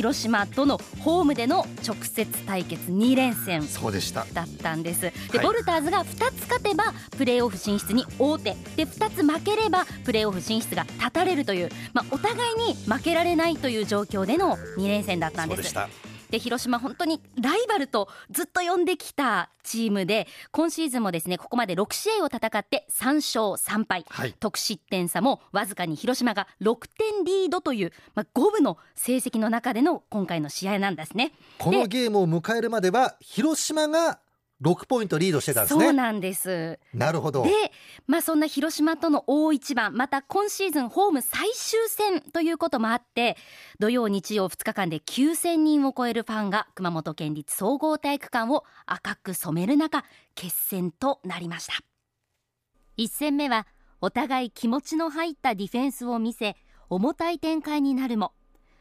広島とのホームでの直接対決2連戦そうでした。だったんです。で、はい。ボルターズが2つ勝てばプレーオフ進出に王手。で2つ負ければプレーオフ進出が断たれるという、まあ、お互いに負けられないという状況での2連戦だったんでそうですしたで広島本当にライバルとずっと呼んできたチームで今シーズンもですねここまで6試合を戦って3勝3敗、はい得失点差もわずかに広島が6点リードという、まあ、五分の成績の中での今回の試合なんですね。このゲームを迎えるまでは広島が6ポイントリードしてたんですね。そうなんです。なるほど。で、まあ、そんな広島との大一番また今シーズンホーム最終戦ということもあって土曜日曜2日間で9000人を超えるファンが熊本県立総合体育館を赤く染める中決戦となりました。1戦目はお互い気持ちの入ったディフェンスを見せ重たい展開になるも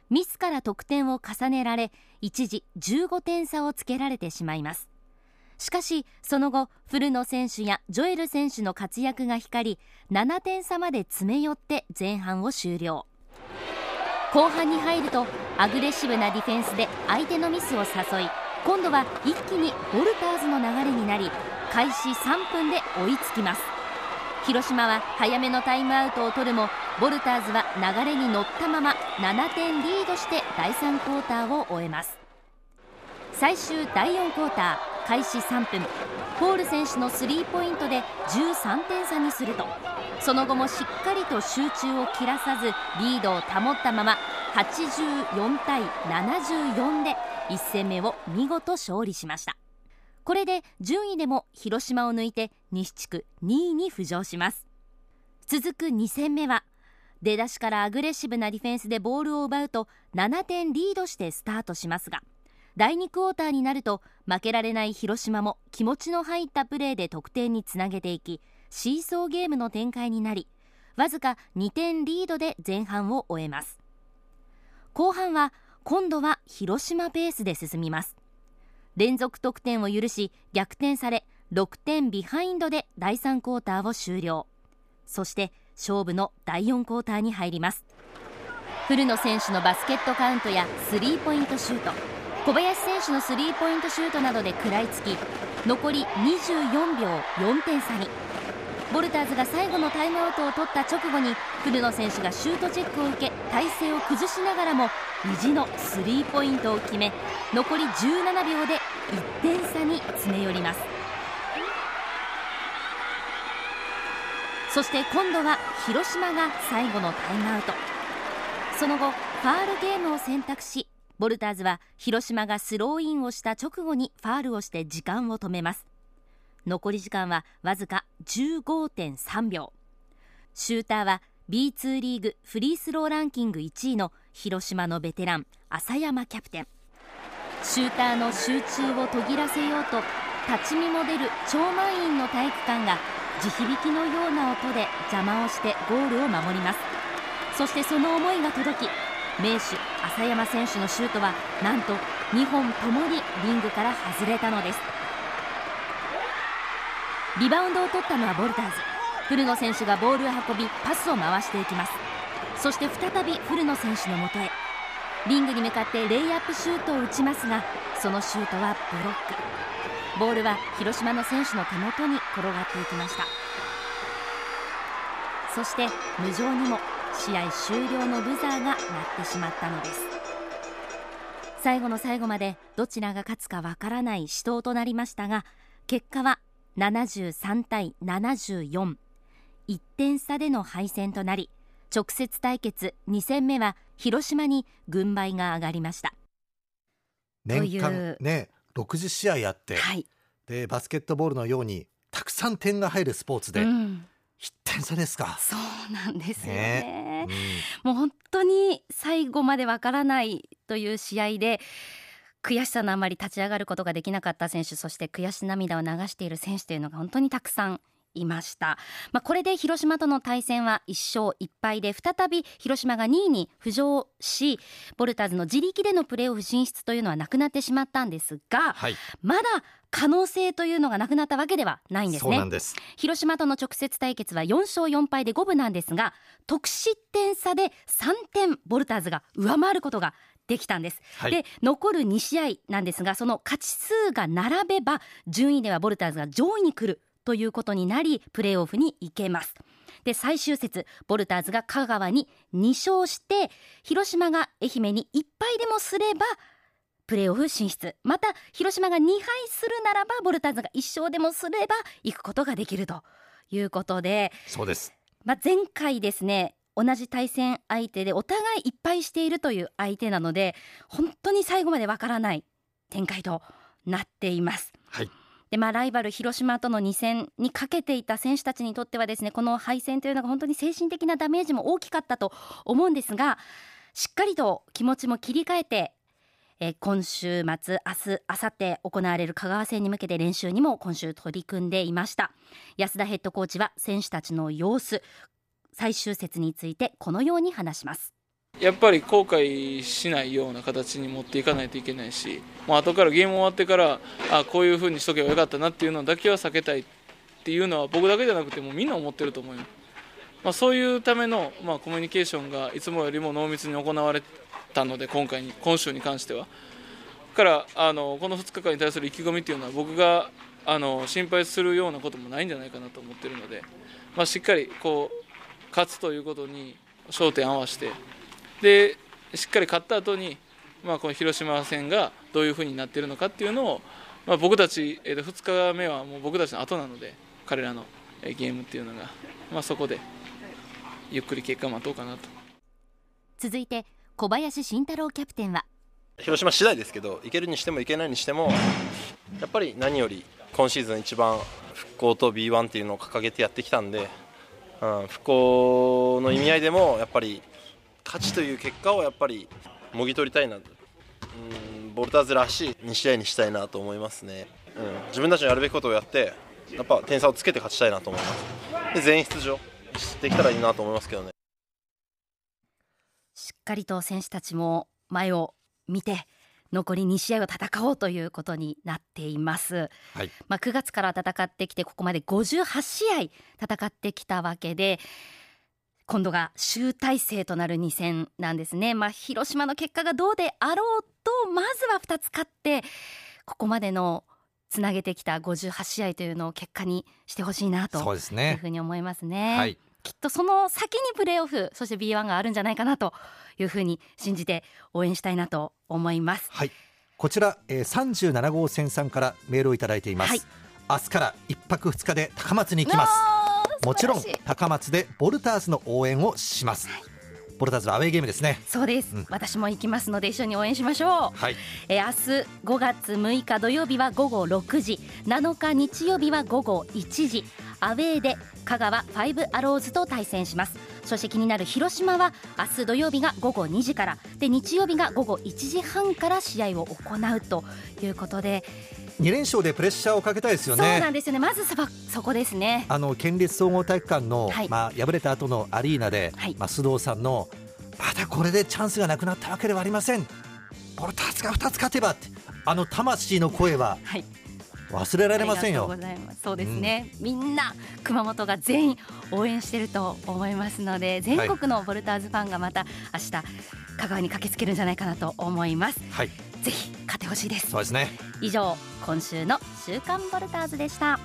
ミスから得点を重ねられ一時15点差をつけられてしまいますしかしその後古野選手やジョエル選手の活躍が光り7点差まで詰め寄って前半を終了。後半に入るとアグレッシブなディフェンスで相手のミスを誘い今度は一気にボルターズの流れになり開始3分で追いつきます。広島は早めのタイムアウトを取るもボルターズは流れに乗ったまま7点リードして第3クォーターを終えます。最終第4クォーター。開始3分。ポール選手のスリーポイントで13点差にすると。その後もしっかりと集中を切らさずリードを保ったまま84対74で1戦目を見事勝利しました。これで順位でも広島を抜いて西地区2位に浮上します。続く2戦目は出だしからアグレッシブなディフェンスでボールを奪うと7点リードしてスタートしますが第2クォーターになると負けられない広島も気持ちの入ったプレーで得点につなげていきシーソーゲームの展開になりわずか2点リードで前半を終えます。後半は今度は広島ペースで進みます。連続得点を許し逆転され6点ビハインドで第3クォーターを終了。そして勝負の第4クォーターに入ります。古野選手のバスケットカウントやスリーポイントシュート。小林選手のスリーポイントシュートなどで食らいつき残り24秒4点差に。ボルターズが最後のタイムアウトを取った直後に古野選手がシュートチェックを受け体勢を崩しながらも意地のスリーポイントを決め残り17秒で1点差に詰め寄ります。そして今度は広島が最後のタイムアウト。その後ファールゲームを選択しボルターズは広島がスローインをした直後にファールをして時間を止めます。残り時間はわずか15.3秒。シューターは B2 リーグフリースローランキング1位の広島のベテラン浅山キャプテン。シューターの集中を途切らせようと立ち見も出る超満員の体育館が地響きのような音で邪魔をしてゴールを守ります。そしてその思いが届き名手浅山選手のシュートはなんと2本ともにリングから外れたのです。リバウンドを取ったのはボルターズ。古野選手がボールを運びパスを回していきます。そして再び古野選手のもとへ。リングに向かってレイアップシュートを打ちますがそのシュートはブロック。ボールは広島の選手の手元に転がっていきました。そして無情にも試合終了のブザーが鳴ってしまったのです。最後の最後までどちらが勝つかわからない死闘となりましたが結果は73対741点差での敗戦となり直接対決2戦目は広島に軍配が上がりました。年間ね60試合あって、はい、でバスケットボールのようにたくさん点が入るスポーツで、うん、1点差ですか。そうなんですよね。ね。もう本当に最後までわからないという試合で悔しさのあまり立ち上がることができなかった選手そして悔し涙を流している選手というのが本当にたくさんいました、まあ、これで広島との対戦は1勝1敗で再び広島が2位に浮上しボルターズの自力でのプレーオフ進出というのはなくなってしまったんですがはい、まだ可能性というのがなくなったわけではないんですね。広島との直接対決は4勝4敗で5分なんですが得失点差で3点ボルターズが上回ることができたんです、はい。で残る2試合なんですがその勝ち数が並べば順位ではボルターズが上位に来るということになりプレーオフに行けます。で最終節ボルターズが香川に2勝して広島が愛媛に1敗でもすればプレーオフ進出。また広島が2敗するならばボルターズが1勝でもすれば行くことができるということで、そうです。まあ、前回ですね同じ対戦相手でお互いいっぱいしているという相手なので本当に最後までわからない展開となっています。はいでまあ、ライバル広島との2戦にかけていた選手たちにとってはですねこの敗戦というのが本当に精神的なダメージも大きかったと思うんですがしっかりと気持ちも切り替えて、えー今週末明日明後日行われる香川戦に向けて練習にも今週取り組んでいました。安田ヘッドコーチは選手たちの様子最終節についてこのように話します。やっぱり後悔しないような形に持っていかないといけないし、もう後からゲーム終わってから、あこういう風にしとけばよかったなっていうのだけは避けたいっていうのは僕だけじゃなくてもみんな思ってると思うよ、まあ、そういうための、まあ、コミュニケーションがいつもよりも濃密に行われたので今回に今週に関しては。からあのこの2日間に対する意気込みっていうのは僕があの心配するようなこともないんじゃないかなと思ってるので、まあ、しっかりこう勝つということに焦点を合わせてでしっかり勝った後にまあこの広島戦がどういうふうになっているのかっていうのを、まあ、僕たち、えー、と2日目はもう僕たちの後なので彼らのえーゲームっていうのが、まあ、そこでゆっくり結果を待とうかなと。続いて小林慎太郎キャプテンは広島次第ですけど、いけるにしてもいけないにしても、やっぱり何より今シーズン一番復興と B1 っていうのを掲げてやってきたんで、うん、復興の意味合いでもやっぱり勝ちという結果をやっぱりもぎ取りたいな、うん、ボルターズらしい2試合にしたいなと思いますね、うん、自分たちのやるべきことをやって、やっぱ点差をつけて勝ちたいなと思います。で全員出場できたらいいなと思いますけどね。しっかりと選手たちも前を見て残り2試合を戦おうということになっています、はいまあ、9月から戦ってきてここまで58試合戦ってきたわけで今度が集大成となる2戦なんですね、まあ、広島の結果がどうであろうとまずは2つ勝ってここまでのつなげてきた58試合というのを結果にしてほしいなというそうですね。ふうに思いますね。はい。きっとその先にプレーオフそして B1 があるんじゃないかなというふうに信じて応援したいなと思います。はい。こちら、えー、37号線さんからメールをいただいています、はい。明日から一泊二日で高松に行きますもちろん高松でボルターズの応援をします。ボルターズのアウェーゲームですね。そうです、うん。私も行きますので一緒に応援しましょう。はい。えー明日5月6日土曜日は午後6時。7日日曜日は午後1時。アウェーで香川ファイブアローズと対戦します。そして気になる広島は明日土曜日が午後2時から。で日曜日が午後1時半から試合を行うということで、2連勝でプレッシャーをかけたいですよそうなねんですよね。まずそばそこですね。あの県立総合体育館の、はい。まあ、敗れた後のアリーナで、はい。まあ、須藤さんのまだこれでチャンスがなくなったわけではありません。ボルターズが2つ勝てばってあの魂の声ははい。忘れられませんよ。そうですね、みんな熊本が全員応援してると思いますので全国のボルターズファンがまた明日香川に駆けつけるんじゃないかなと思います。はいぜひ勝ってほしいです。そうですね。以上今週の週刊ボルターズでした